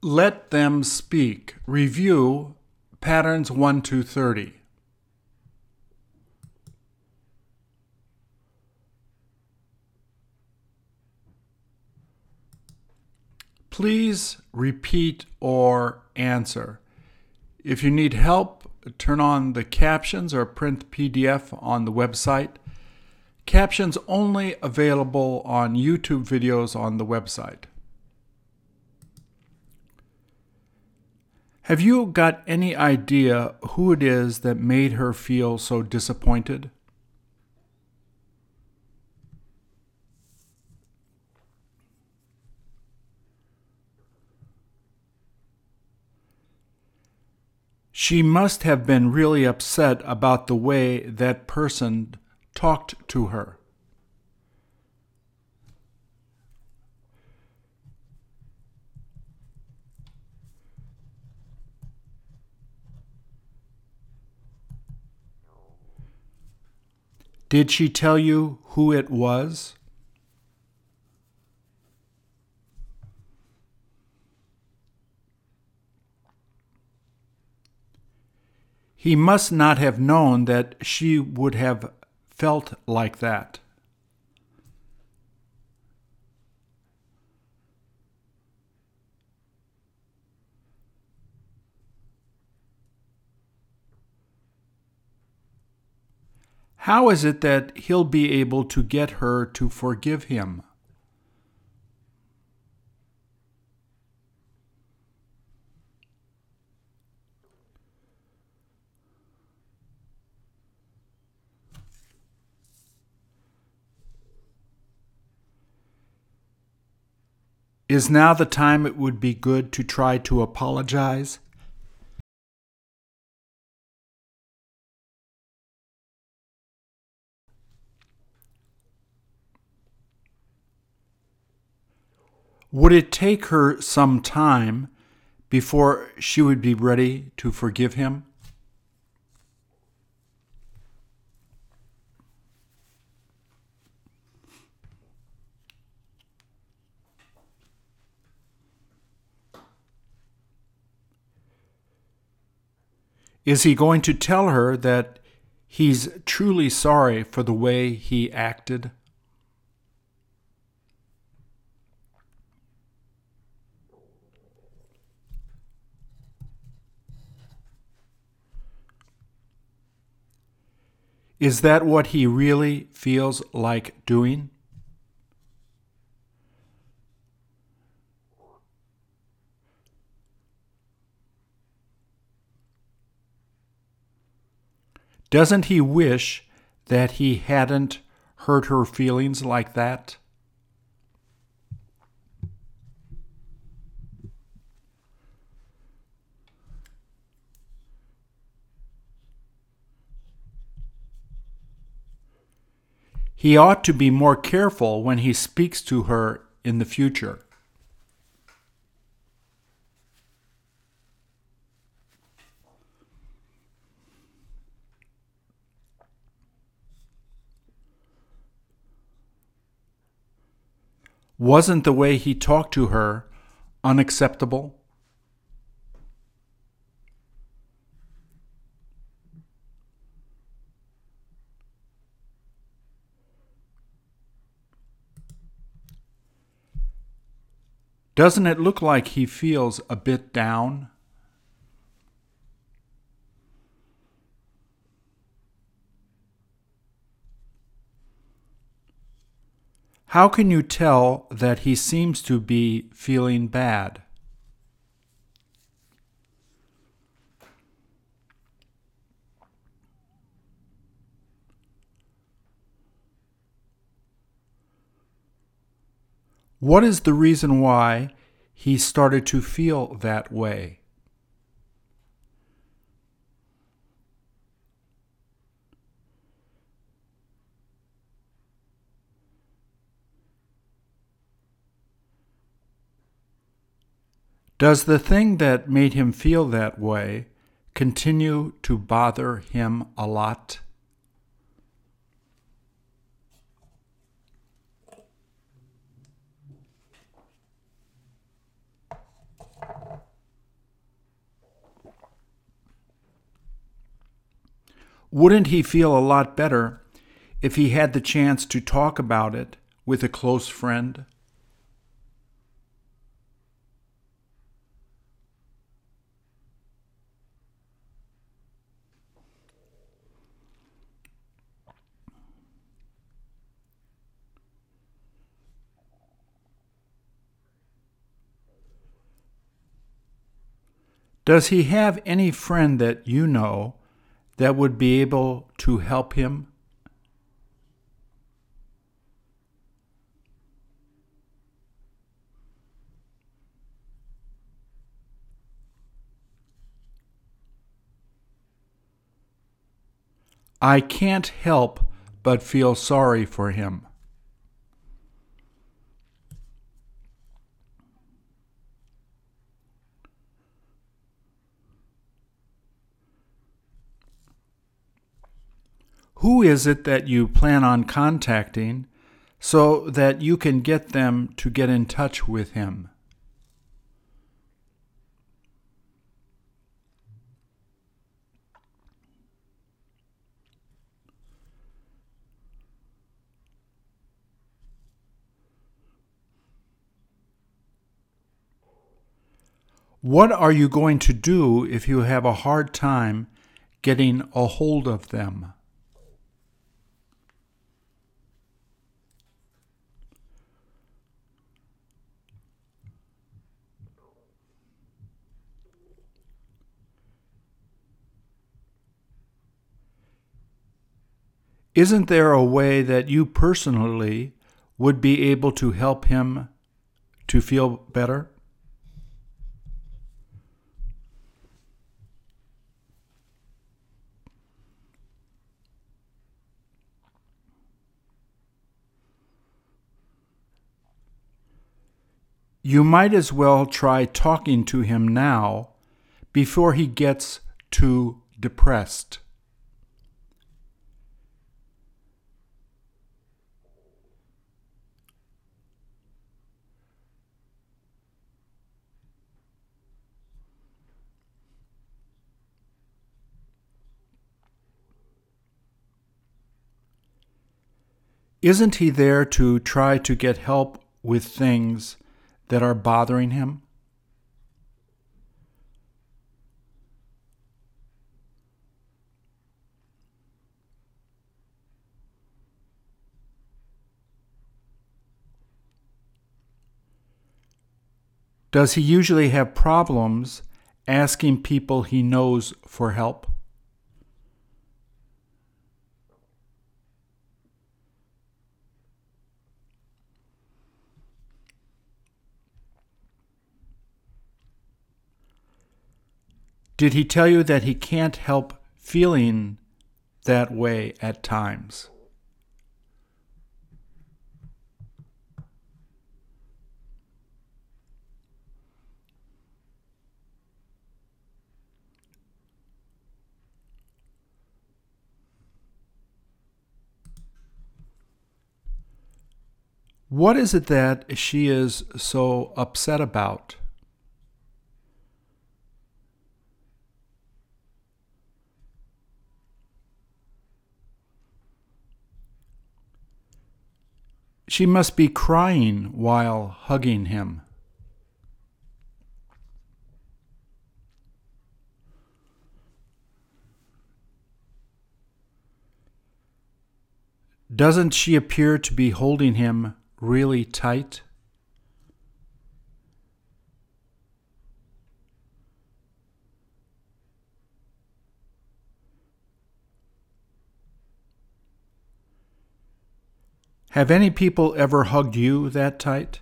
Let them speak. Review patterns 1 to 30. Please repeat or answer. If you need help, turn on the captions or print PDF on the website. Captions only available on YouTube videos on the website. Have you got any idea who it is that made her feel so disappointed? She must have been really upset about the way that person talked to her. Did she tell you who it was? He must not have known that she would have felt like that. How is it that he'll be able to get her to forgive him? Is now the time it would be good to try to apologize? Would it take her some time before she would be ready to forgive him? Is he going to tell her that he's truly sorry for the way he acted? Is that what he really feels like doing? Doesn't he wish that he hadn't hurt her feelings like that? He ought to be more careful when he speaks to her in the future. Wasn't the way he talked to her unacceptable? Doesn't it look like he feels a bit down? How can you tell that he seems to be feeling bad? What is the reason why he started to feel that way? Does the thing that made him feel that way continue to bother him a lot? Wouldn't he feel a lot better if he had the chance to talk about it with a close friend? Does he have any friend that you know that would be able to help him? I can't help but feel sorry for him. Who is it that you plan on contacting so that you can get them to get in touch with him? What are you going to do if you have a hard time getting a hold of them? Isn't there a way that you personally would be able to help him to feel better? You might as well try talking to him now before he gets too depressed. Isn't he there to try to get help with things that are bothering him? Does he usually have problems asking people he knows for help? Did he tell you that he can't help feeling that way at times? What is it that she is so upset about? She must be crying while hugging him. Doesn't she appear to be holding him really tight? Have any people ever hugged you that tight?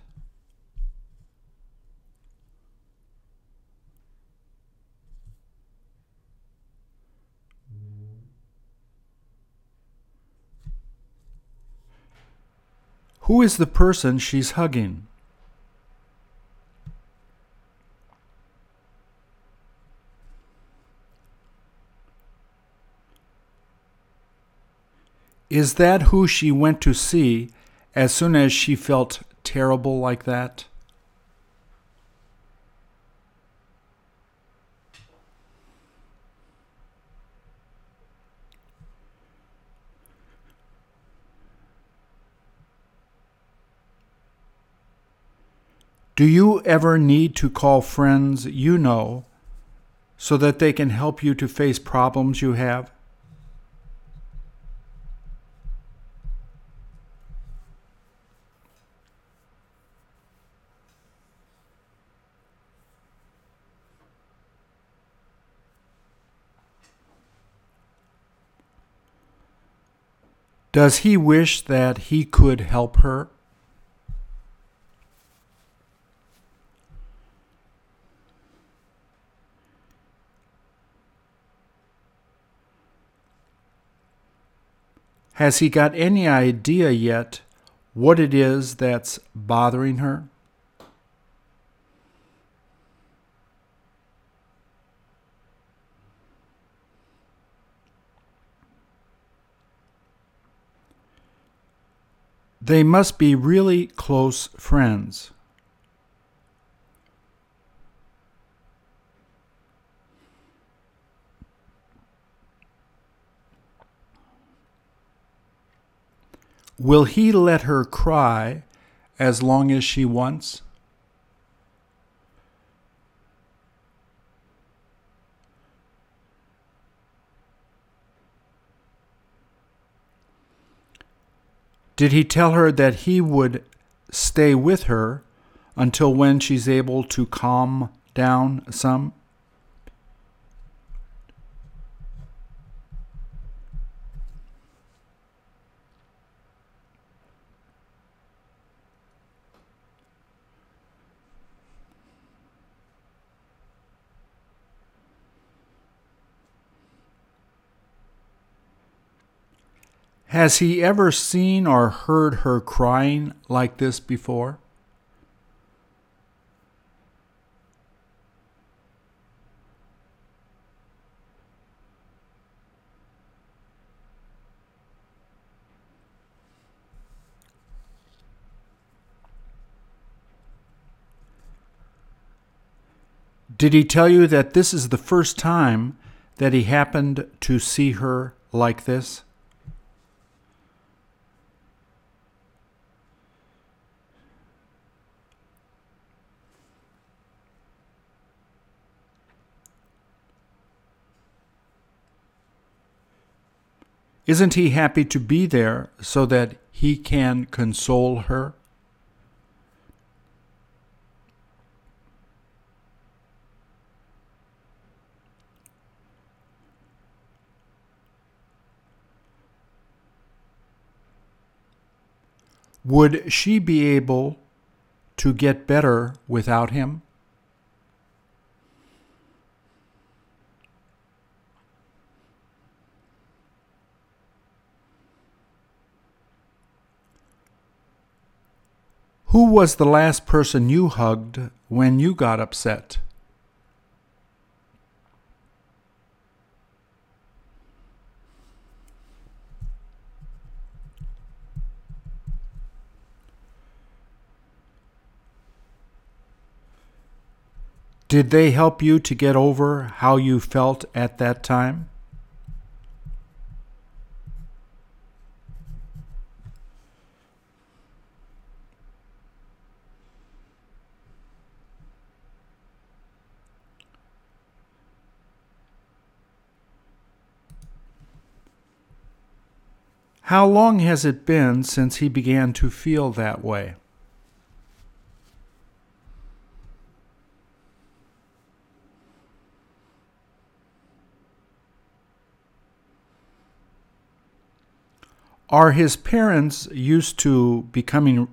Who is the person she's hugging? Is that who she went to see as soon as she felt terrible like that? Do you ever need to call friends you know so that they can help you to face problems you have? Does he wish that he could help her? Has he got any idea yet what it is that's bothering her? They must be really close friends. Will he let her cry as long as she wants? Did he tell her that he would stay with her until when she's able to calm down some? Has he ever seen or heard her crying like this before? Did he tell you that this is the first time that he happened to see her like this? Isn't he happy to be there so that he can console her? Would she be able to get better without him? Who was the last person you hugged when you got upset? Did they help you to get over how you felt at that time? How long has it been since he began to feel that way? Are his parents used to becoming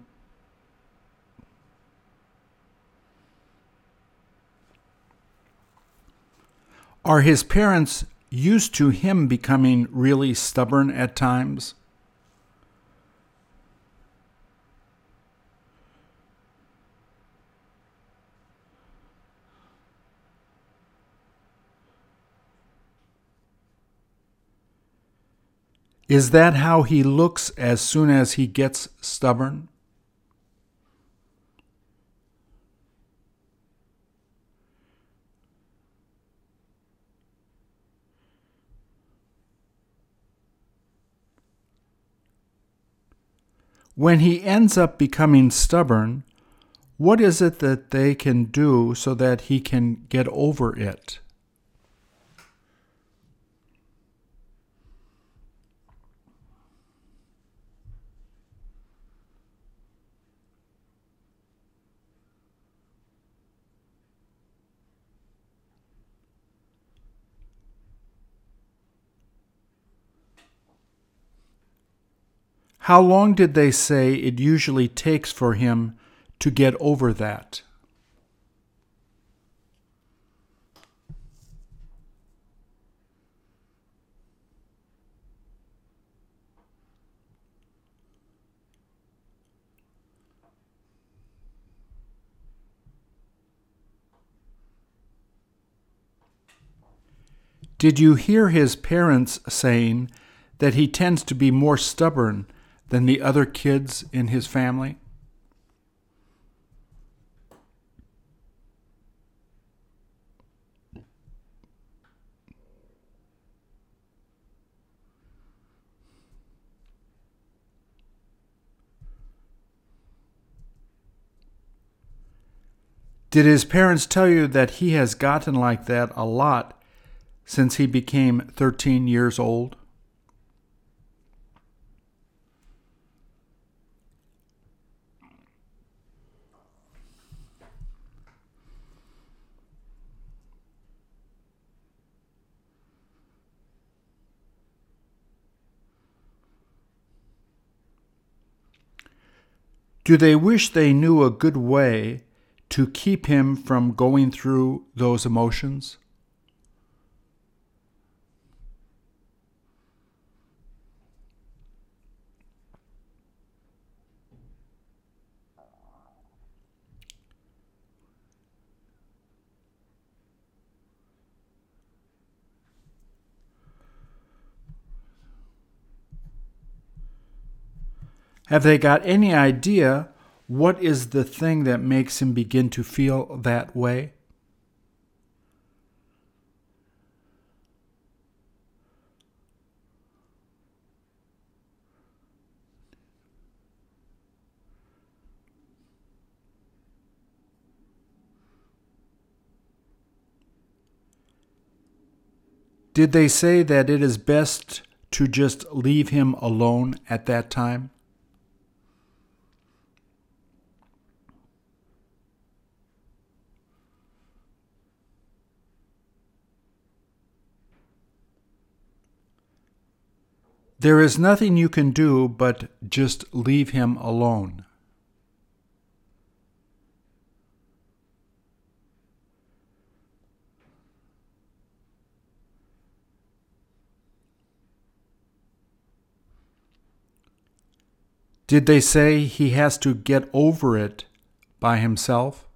Are his parents used to him becoming really stubborn at times? Is that how he looks as soon as he gets stubborn? When he ends up becoming stubborn, What is it that they can do so that he can get over it? How long did they say it usually takes for him to get over that? Did you hear his parents saying that he tends to be more stubborn than the other kids in his family? Did his parents tell you that he has gotten like that a lot since he became 13 years old? Do they wish they knew a good way to keep him from going through those emotions? Have they got any idea what is the thing that makes him begin to feel that way? Did they say that it is best to just leave him alone at that time? There is nothing you can do but just leave him alone. Did they say he has to get over it by himself?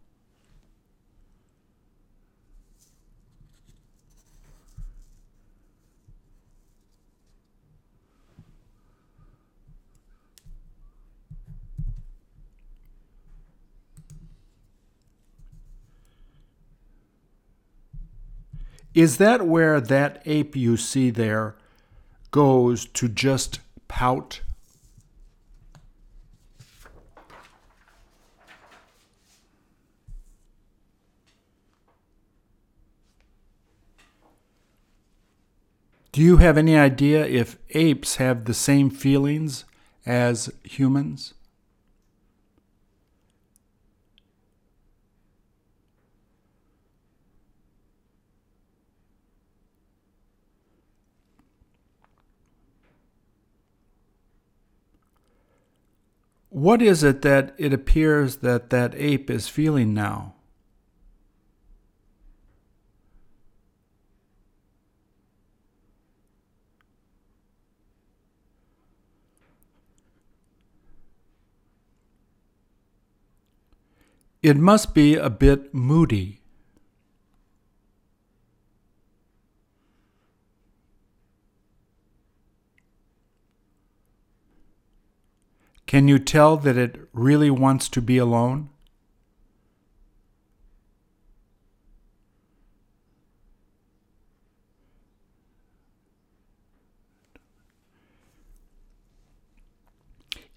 Is that where that ape you see there goes to just pout? Do you have any idea if apes have the same feelings as humans? What is it that it appears that that ape is feeling now? It must be a bit moody. Can you tell that it really wants to be alone?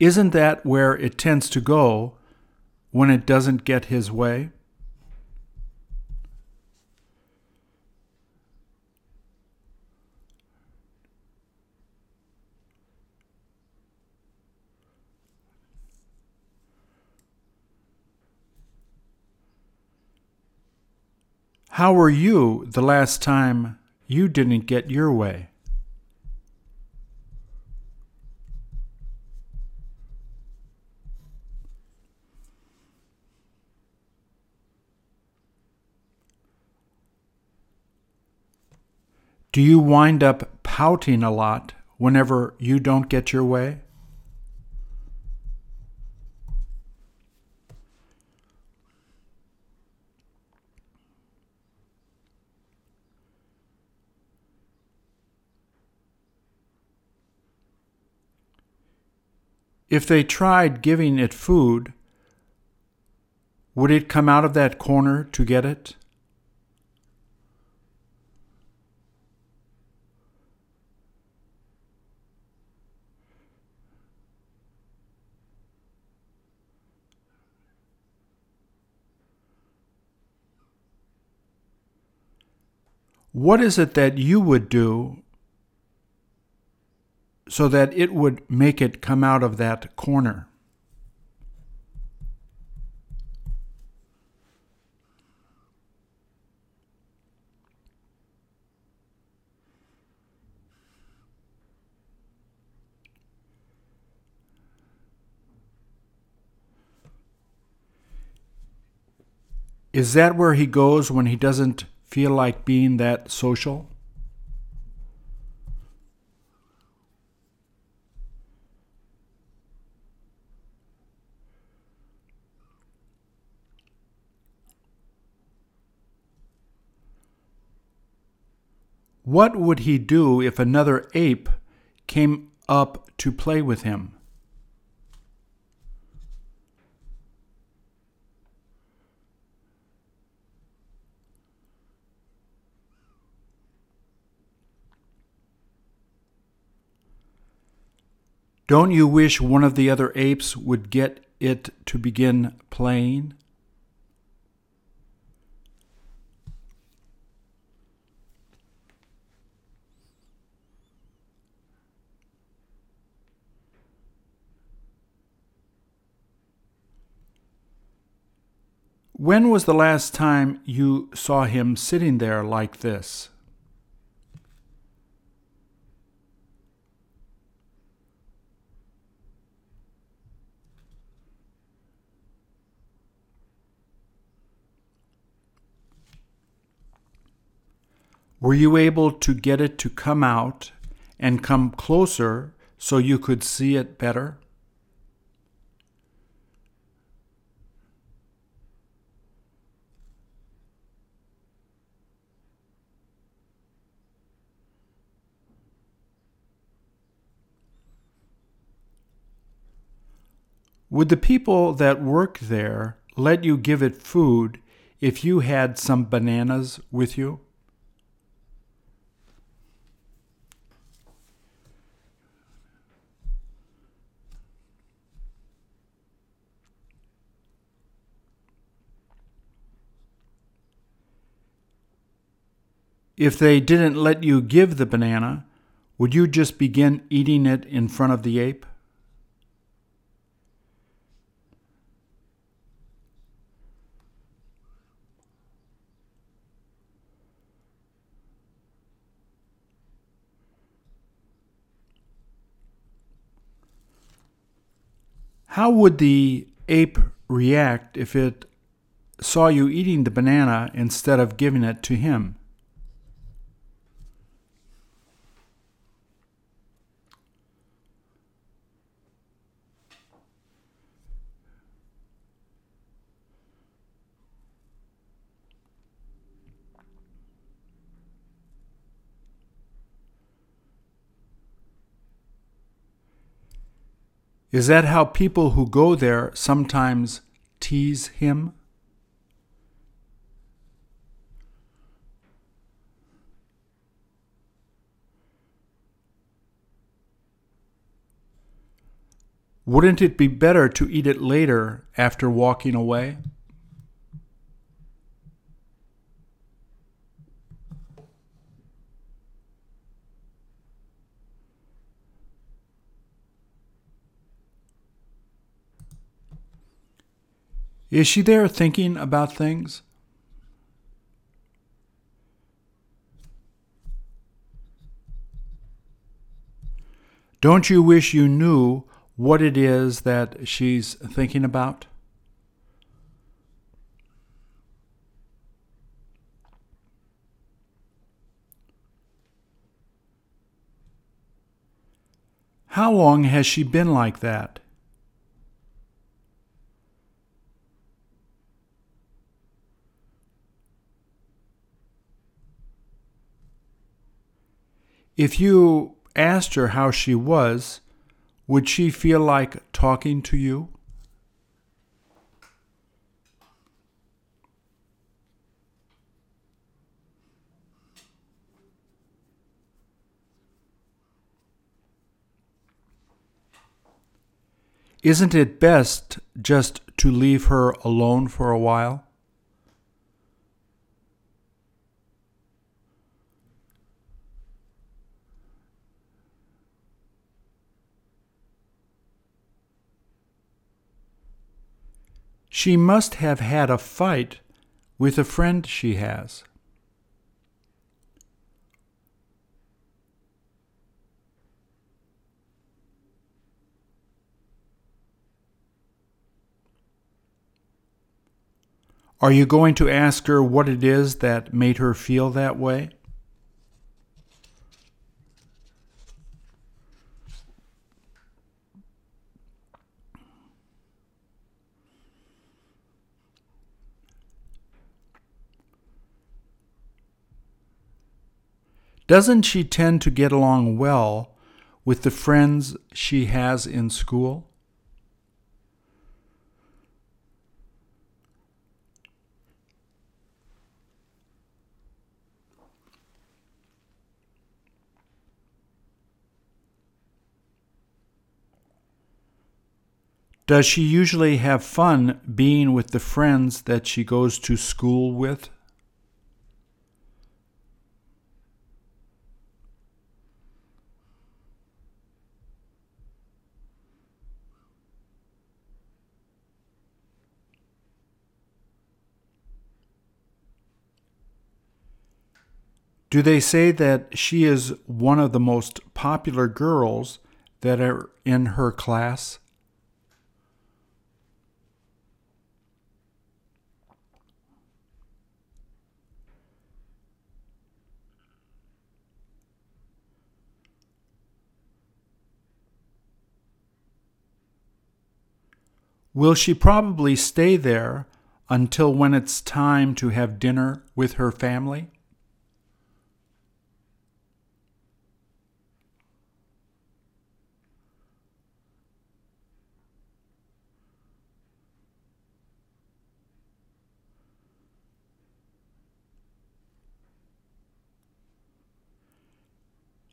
Isn't that where it tends to go when it doesn't get his way? How were you the last time you didn't get your way? Do you wind up pouting a lot whenever you don't get your way? If they tried giving it food, would it come out of that corner to get it? What is it that you would do so that it would make it come out of that corner? Is that where he goes when he doesn't feel like being that social? What would he do if another ape came up to play with him? Don't you wish one of the other apes would get it to begin playing? When was the last time you saw him sitting there like this? Were you able to get it to come out and come closer so you could see it better? Would the people that work there let you give it food if you had some bananas with you? If they didn't let you give the banana, would you just begin eating it in front of the ape? How would the ape react if it saw you eating the banana instead of giving it to him? Is that how people who go there sometimes tease him? Wouldn't it be better to eat it later after walking away? Is she there thinking about things? Don't you wish you knew what it is that she's thinking about? How long has she been like that? If you asked her how she was, would she feel like talking to you? Isn't it best just to leave her alone for a while? She must have had a fight with a friend she has. Are you going to ask her what it is that made her feel that way? Doesn't she tend to get along well with the friends she has in school? Does she usually have fun being with the friends that she goes to school with? Do they say that she is one of the most popular girls that are in her class? Will she probably stay there until when it's time to have dinner with her family?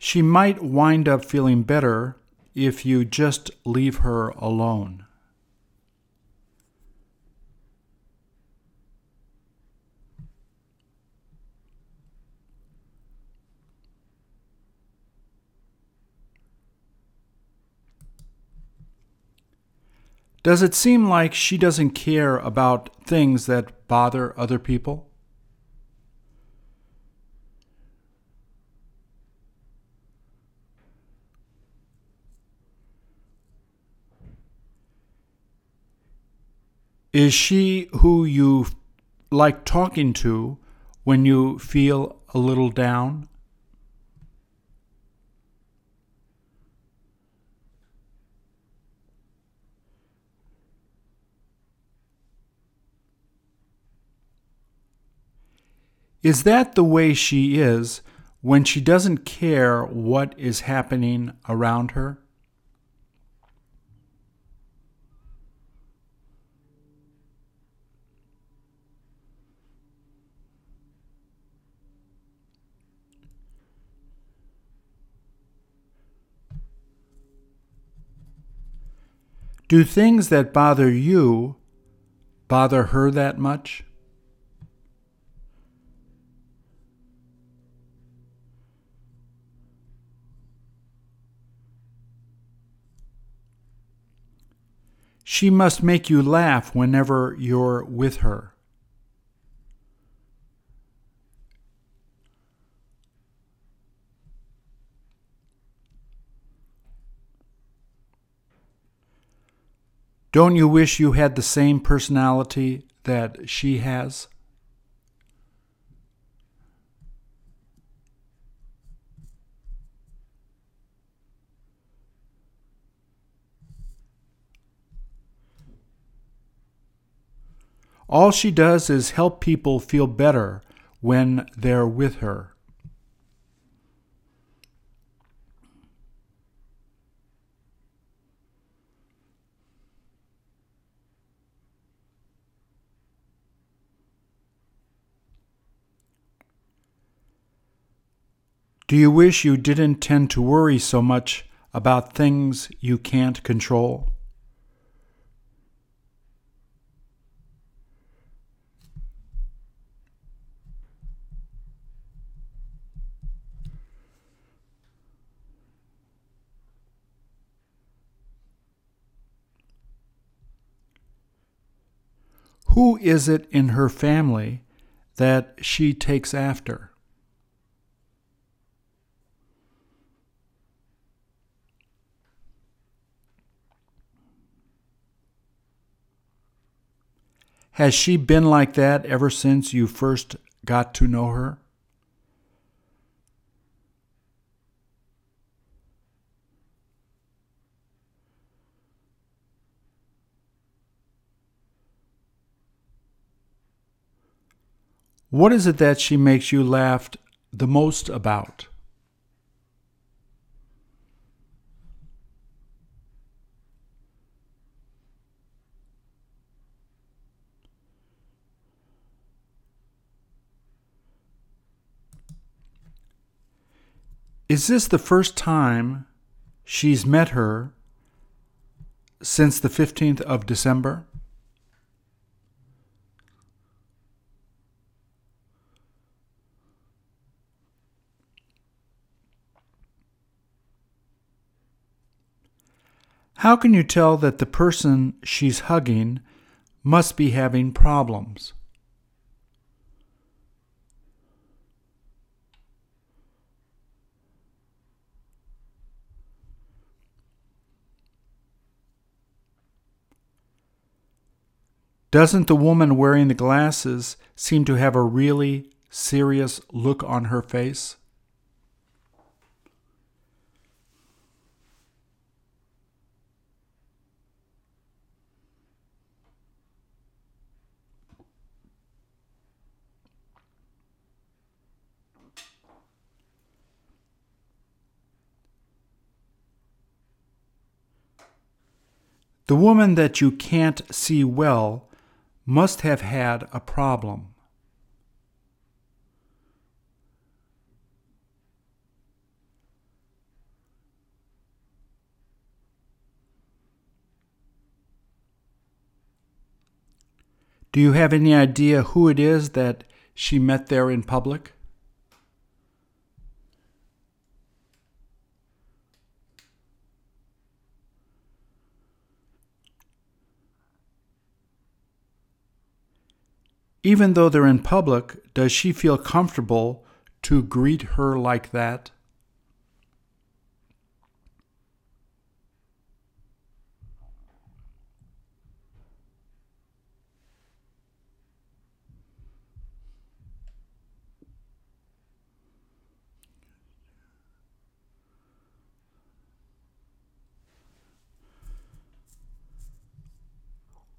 She might wind up feeling better if you just leave her alone. Does it seem like she doesn't care about things that bother other people? Is she who you like talking to when you feel a little down? Is that the way she is when she doesn't care what is happening around her? Do things that bother you bother her that much? She must make you laugh whenever you're with her. Don't you wish you had the same personality that she has? All she does is help people feel better when they're with her. Do you wish you didn't tend to worry so much about things you can't control? Who is it in her family that she takes after? Has she been like that ever since you first got to know her? What is it that she makes you laugh the most about? Is this the first time she's met her since the 15th of December? How can you tell that the person she's hugging must be having problems? Doesn't the woman wearing the glasses seem to have a really serious look on her face? The woman that you can't see well must have had a problem. Do you have any idea who it is that she met there in public? Even though they're in public, does she feel comfortable to greet her like that?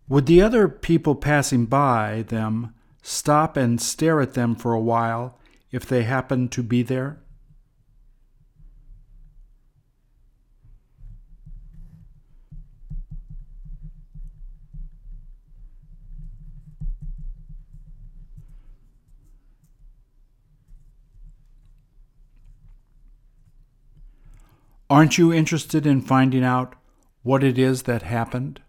Would the other people passing by them stop and stare at them for a while if they happened to be there? Aren't you interested in finding out what it is that happened?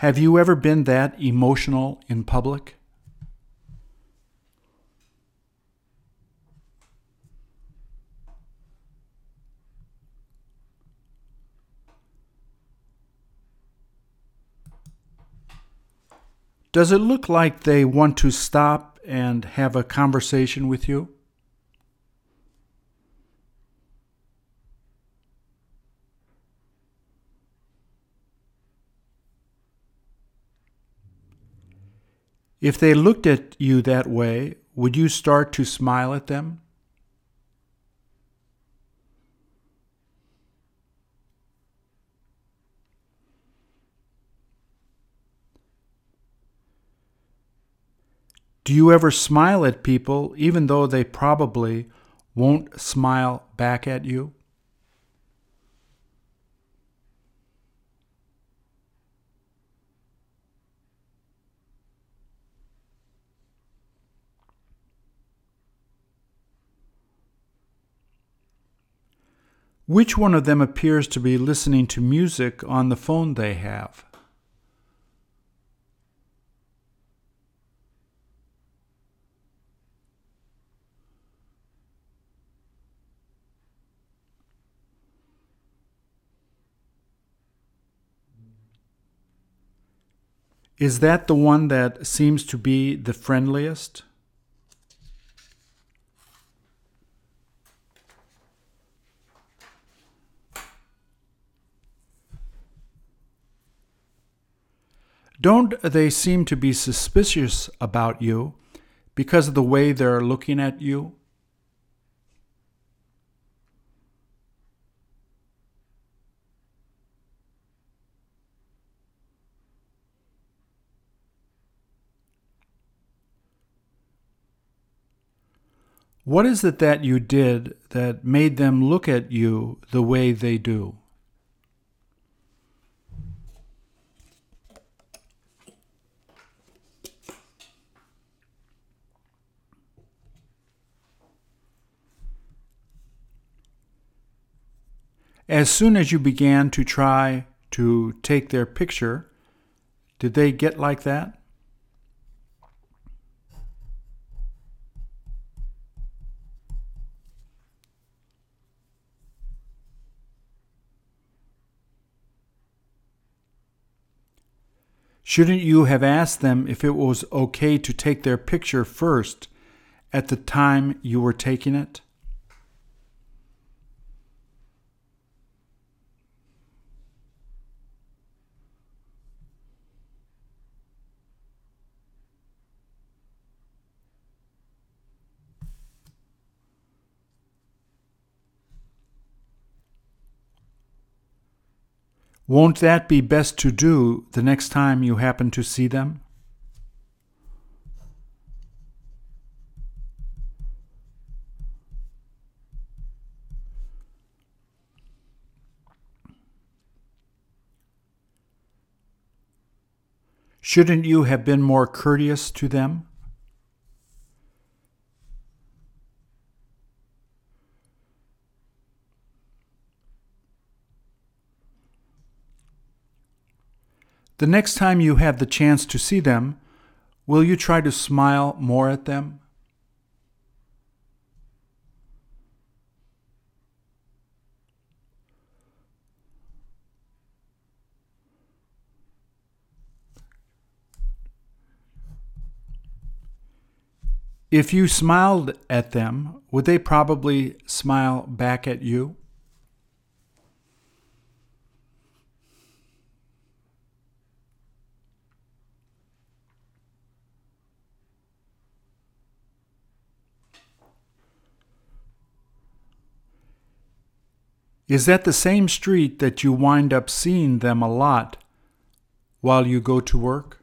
Have you ever been that emotional in public? Does it look like they want to stop and have a conversation with you? If they looked at you that way, would you start to smile at them? Do you ever smile at people even though they probably won't smile back at you? Which one of them appears to be listening to music on the phone they have? Is that the one that seems to be the friendliest? Don't they seem to be suspicious about you because of the way they're looking at you? What is it that you did that made them look at you the way they do? As soon as you began to try to take their picture, did they get like that? Shouldn't you have asked them if it was okay to take their picture first at the time you were taking it? Won't that be best to do the next time you happen to see them? Shouldn't you have been more courteous to them? The next time you have the chance to see them, will you try to smile more at them? If you smiled at them, would they probably smile back at you? Is that the same street that you wind up seeing them a lot while you go to work?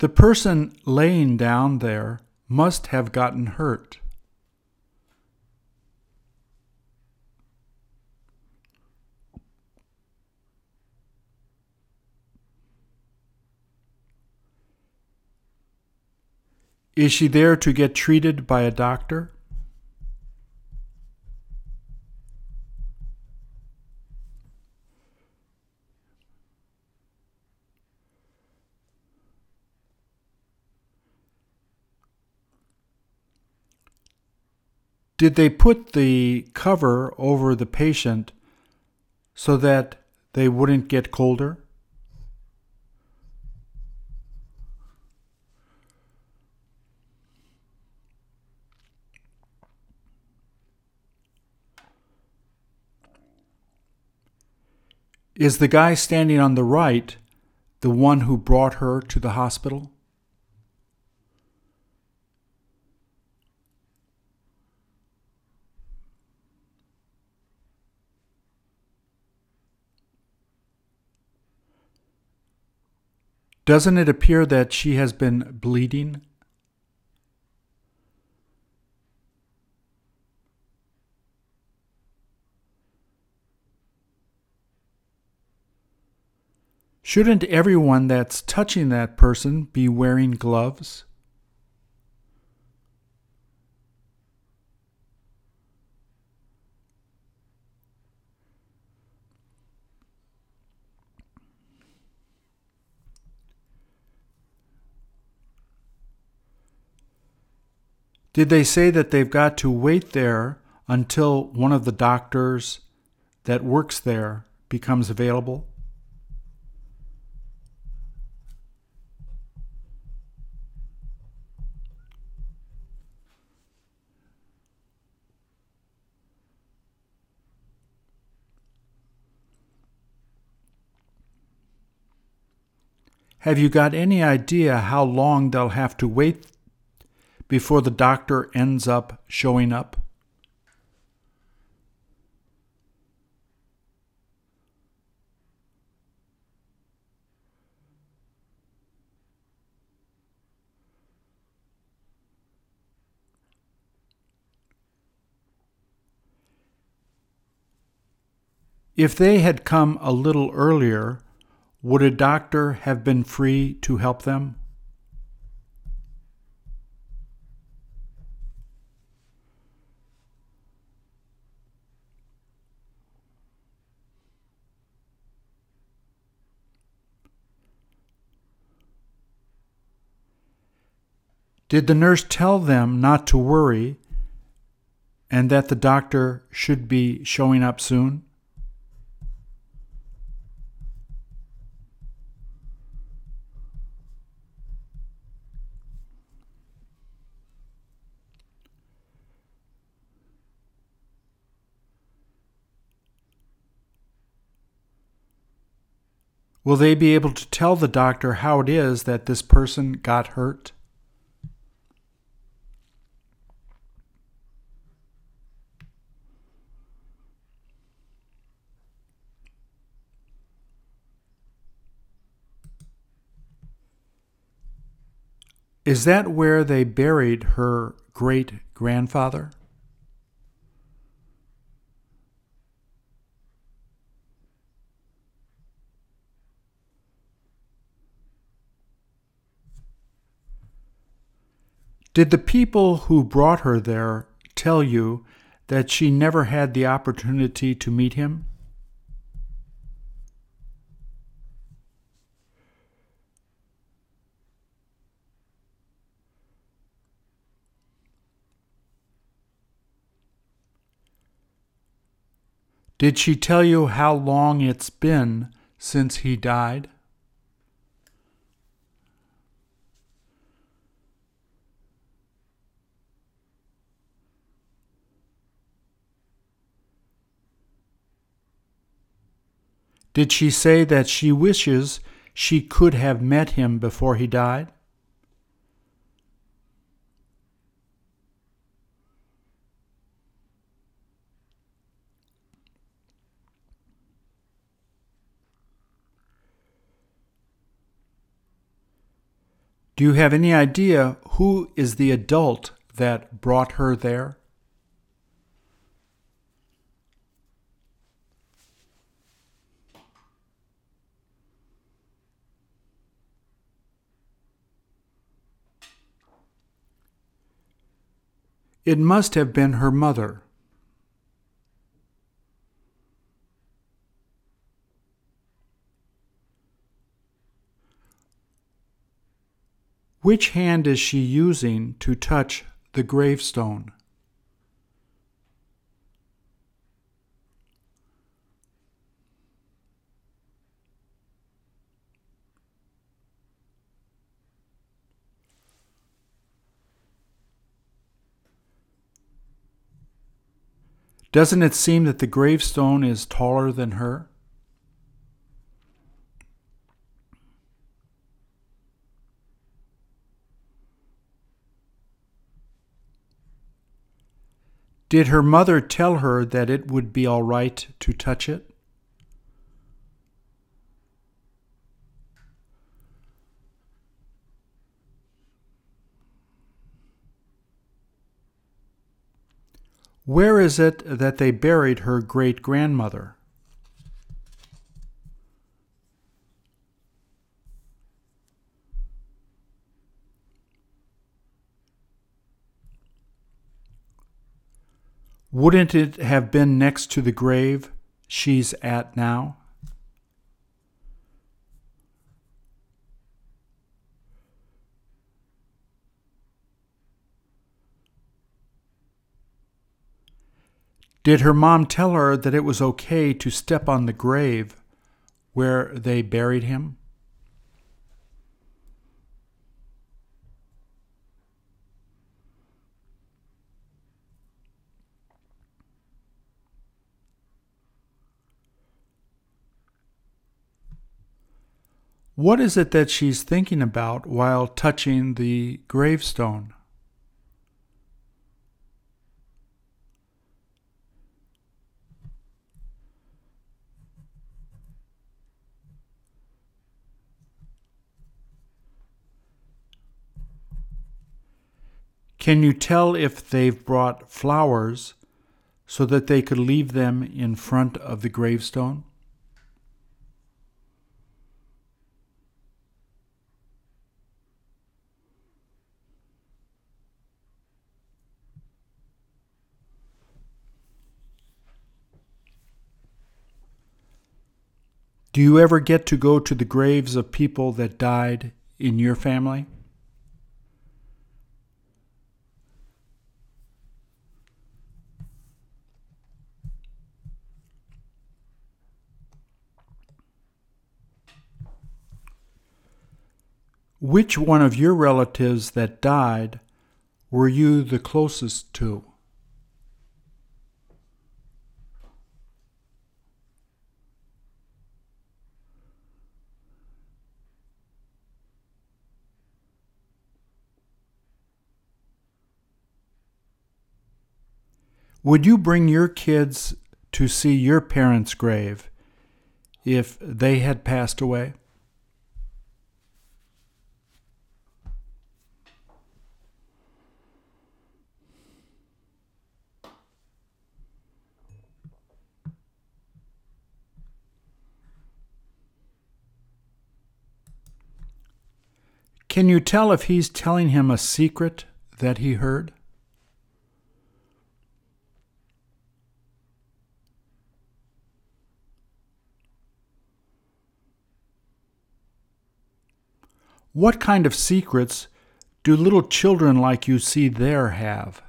The person laying down there must have gotten hurt. Is she there to get treated by a doctor? Did they put the cover over the patient so that they wouldn't get colder? Is the guy standing on the right the one who brought her to the hospital? Doesn't it appear that she has been bleeding? Shouldn't everyone that's touching that person be wearing gloves? Did they say that they've got to wait there until one of the doctors that works there becomes available? Have you got any idea how long they'll have to wait before the doctor ends up showing up? If they had come a little earlier, would a doctor have been free to help them? Did the nurse tell them not to worry and that the doctor should be showing up soon? Will they be able to tell the doctor how it is that this person got hurt? Is that where they buried her great grandfather? Did the people who brought her there tell you that she never had the opportunity to meet him? Did she tell you how long it's been since he died? Did she say that she wishes she could have met him before he died? Do you have any idea who is the adult that brought her there? It must have been her mother. Which hand is she using to touch the gravestone? Doesn't it seem that the gravestone is taller than her? Did her mother tell her that it would be all right to touch it? Where is it that they buried her great grandmother? Wouldn't it have been next to the grave she's at now? Did her mom tell her that it was okay to step on the grave where they buried him? What is it that she's thinking about while touching the gravestone? Can you tell if they've brought flowers so that they could leave them in front of the gravestone? Do you ever get to go to the graves of people that died in your family? Which one of your relatives that died were you the closest to? Would you bring your kids to see your parents' grave if they had passed away? Can you tell if he's telling him a secret that he heard? What kind of secrets do little children like you see there have?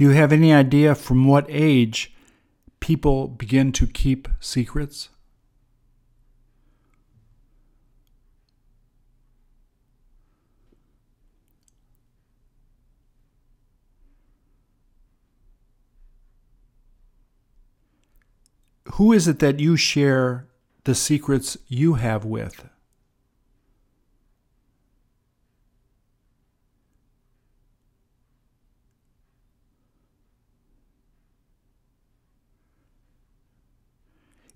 Do you have any idea from what age people begin to keep secrets? Who is it that you share the secrets you have with?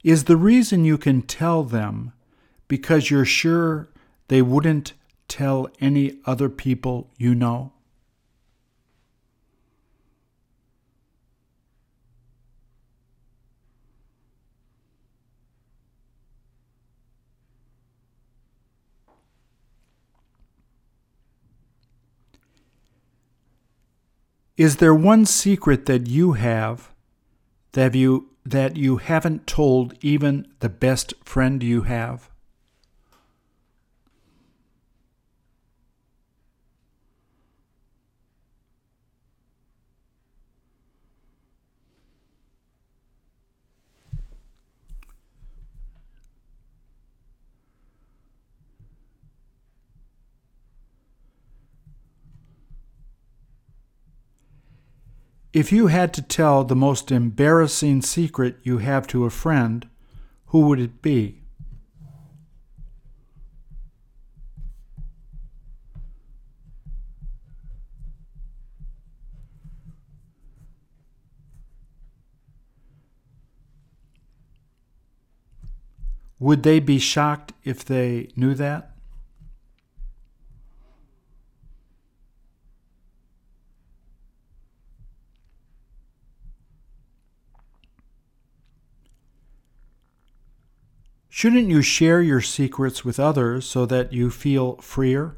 Is the reason you can tell them because you're sure they wouldn't tell any other people you know? Is there one secret that you have that you that you haven't told even the best friend you have? If you had to tell the most embarrassing secret you have to a friend, who would it be? Would they be shocked if they knew that? Shouldn't you share your secrets with others so that you feel freer?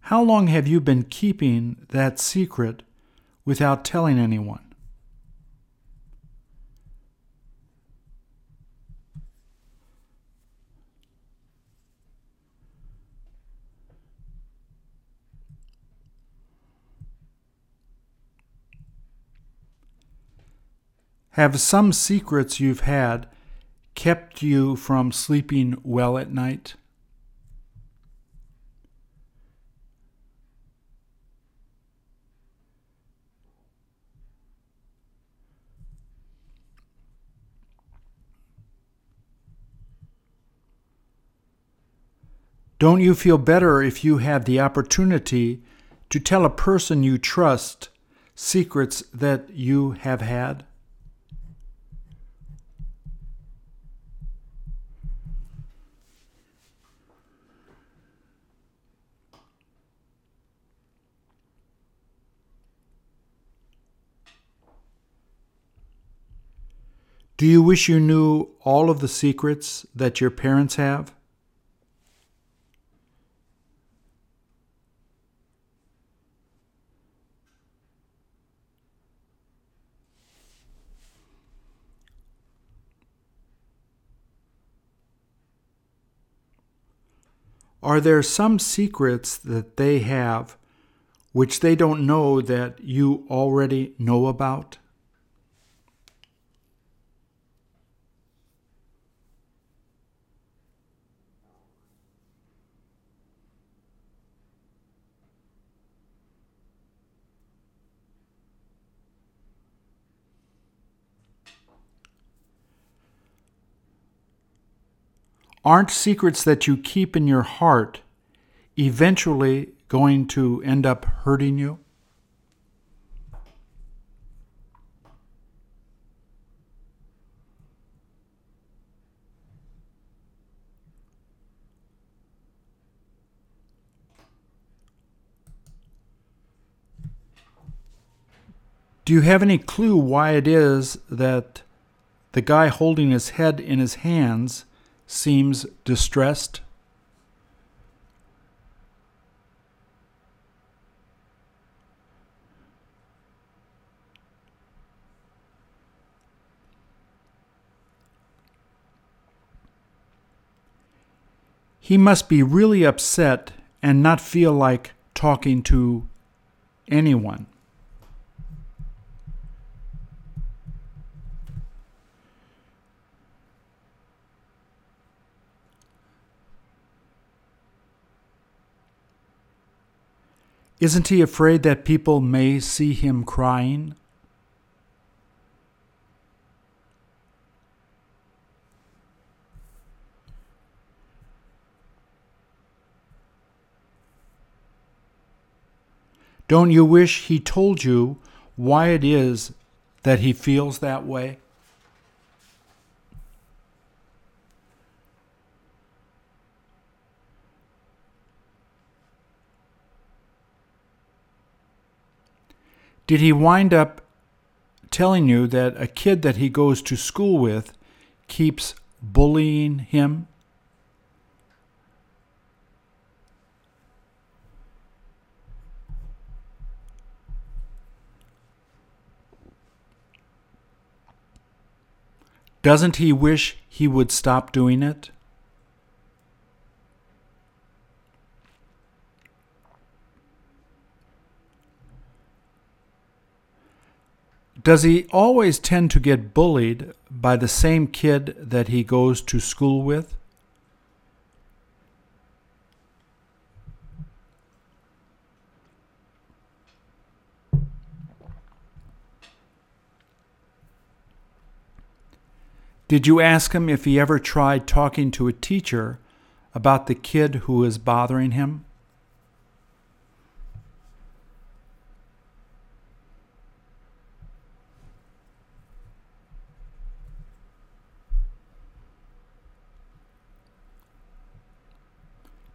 How long have you been keeping that secret without telling anyone? Have some secrets you've had kept you from sleeping well at night? Don't you feel better if you have the opportunity to tell a person you trust secrets that you have had? Do you wish you knew all of the secrets that your parents have? Are there some secrets that they have which they don't know that you already know about? Aren't secrets that you keep in your heart eventually going to end up hurting you? Do you have any clue why it is that the guy holding his head in his hands seems distressed? He must be really upset and not feel like talking to anyone. Isn't he afraid that people may see him crying? Don't you wish he told you why it is that he feels that way? Did he wind up telling you that a kid that he goes to school with keeps bullying him? Doesn't he wish he would stop doing it? Does he always tend to get bullied by the same kid that he goes to school with? Did you ask him if he ever tried talking to a teacher about the kid who is bothering him?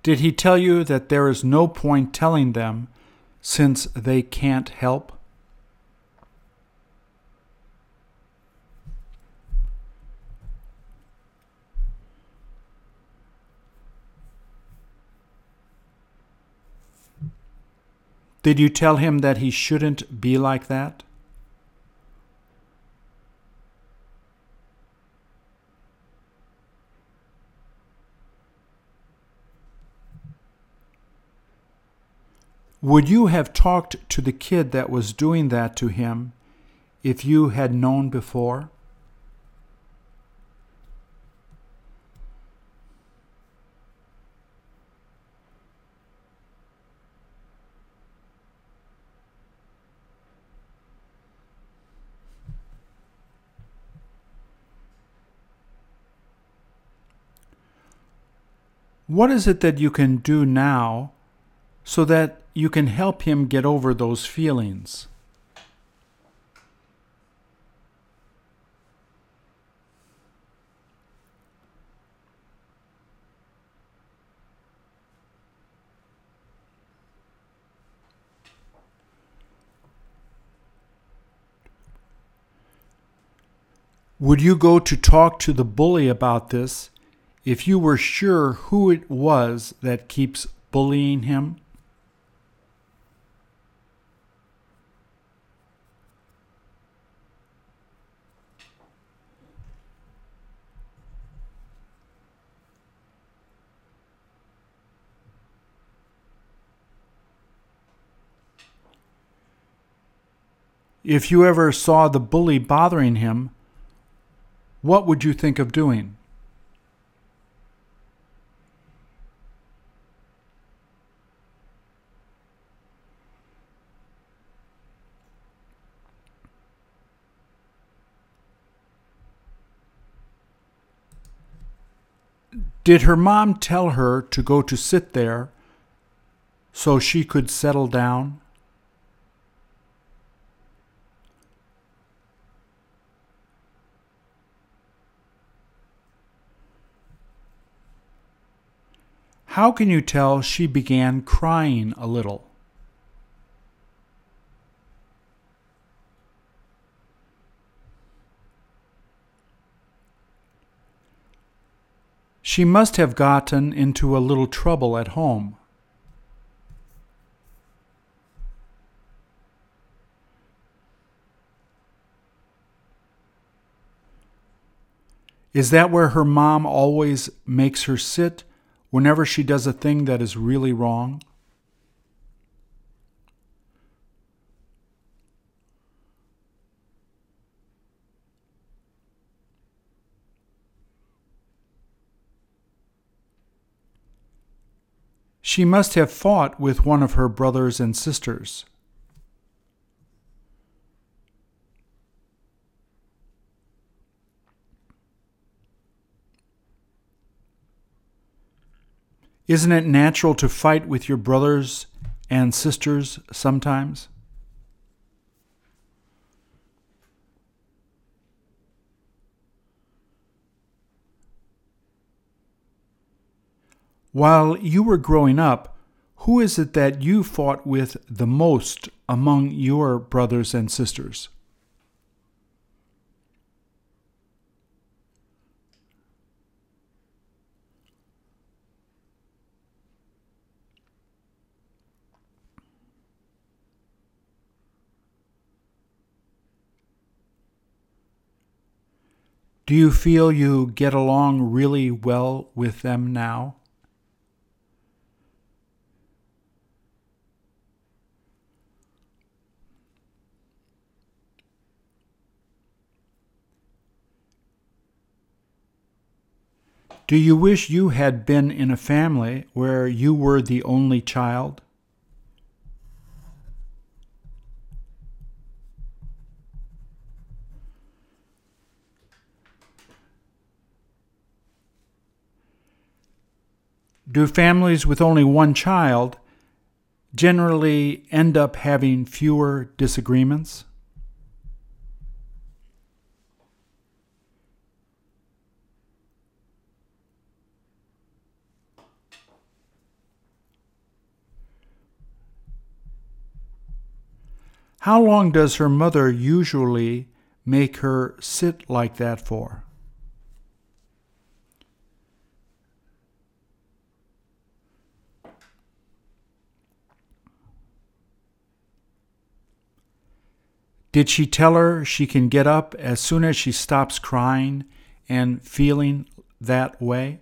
Did he tell you that there is no point telling them since they can't help? Did you tell him that he shouldn't be like that? Would you have talked to the kid that was doing that to him if you had known before? What is it that you can do now so that you can help him get over those feelings? Would you go to talk to the bully about this if you were sure who it was that keeps bullying him? If you ever saw the bully bothering him, what would you think of doing? Did her mom tell her to go to sit there so she could settle down? How can you tell she began crying a little? She must have gotten into a little trouble at home. Is that where her mom always makes her sit whenever she does a thing that is really wrong? She must have fought with one of her brothers and sisters. Isn't it natural to fight with your brothers and sisters sometimes? While you were growing up, who is it that you fought with the most among your brothers and sisters? Do you feel you get along really well with them now? Do you wish you had been in a family where you were the only child? Do families with only one child generally end up having fewer disagreements? How long does her mother usually make her sit like that for? Did she tell her she can get up as soon as she stops crying and feeling that way?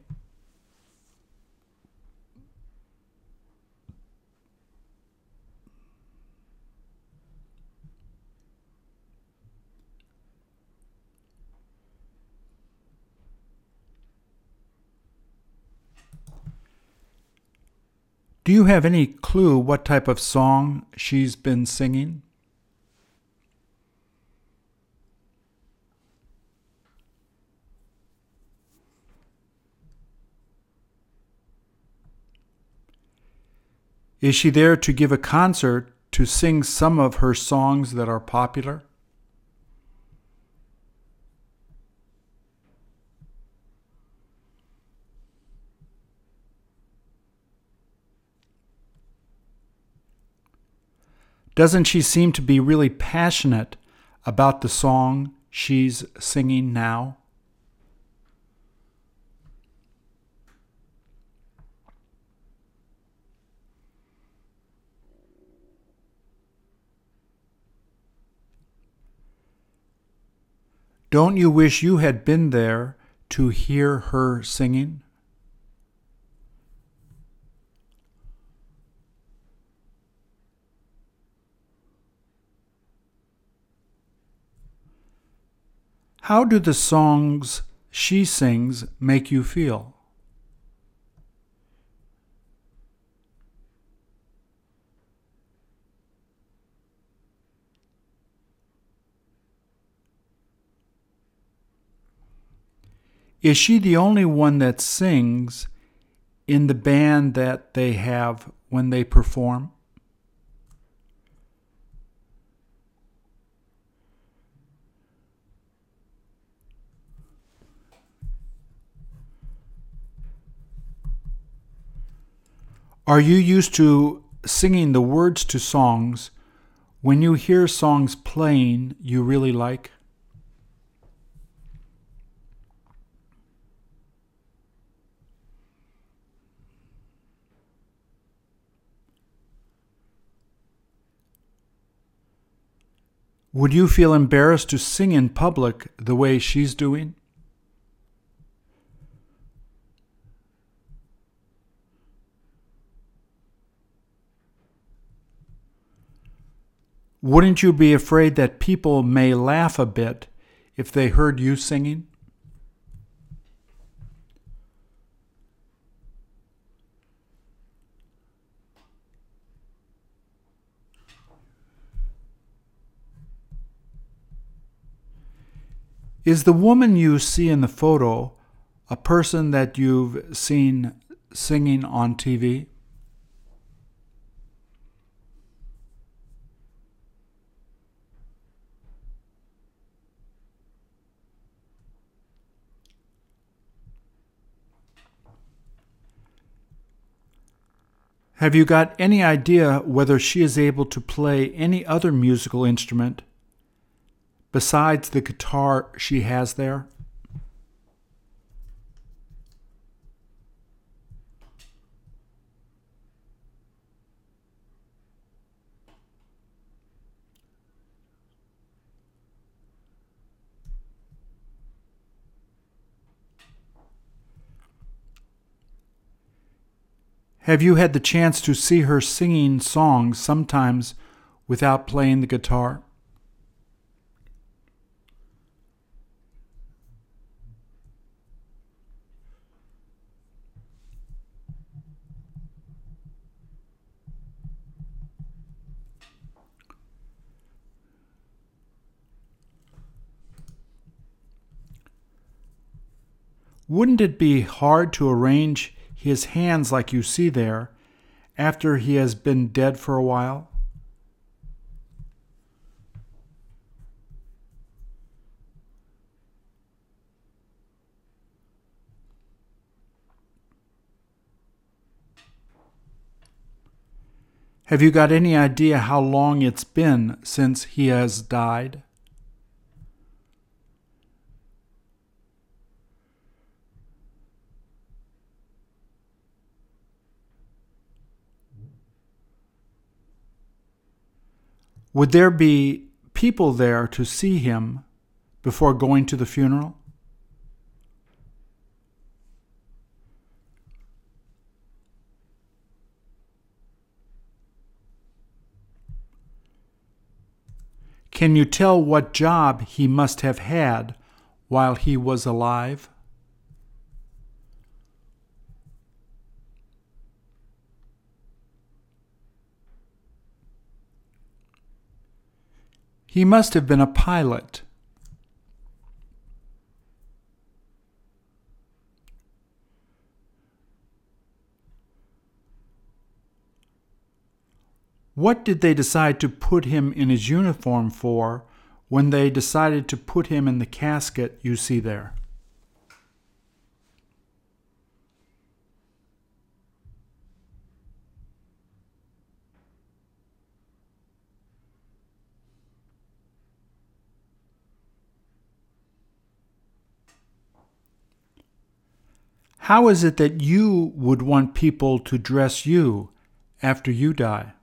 Do you have any clue what type of song she's been singing? Is she there to give a concert to sing some of her songs that are popular? Doesn't she seem to be really passionate about the song she's singing now? Don't you wish you had been there to hear her singing? How do the songs she sings make you feel? Is she the only one that sings in the band that they have when they perform? Are you used to singing the words to songs when you hear songs playing you really like? Would you feel embarrassed to sing in public the way she's doing? Wouldn't you be afraid that people may laugh a bit if they heard you singing? Is the woman you see in the photo a person that you've seen singing on TV? Have you got any idea whether she is able to play any other musical instrument besides the guitar she has there? Have you had the chance to see her singing songs sometimes without playing the guitar? Wouldn't it be hard to arrange his hands like you see there after he has been dead for a while? Have you got any idea how long it's been since he has died? Would there be people there to see him before going to the funeral? Can you tell what job he must have had while he was alive? He must have been a pilot. What did they decide to put him in his uniform for when they decided to put him in the casket you see there? How is it that you would want people to dress you after you die?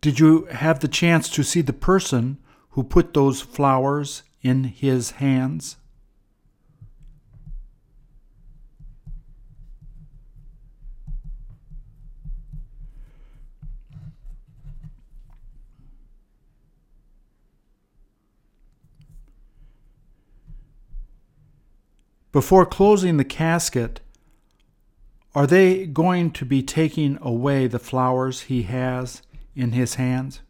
Did you have the chance to see the person who put those flowers in his hands? Before closing the casket, are they going to be taking away the flowers he has in his hands?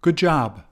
Good job.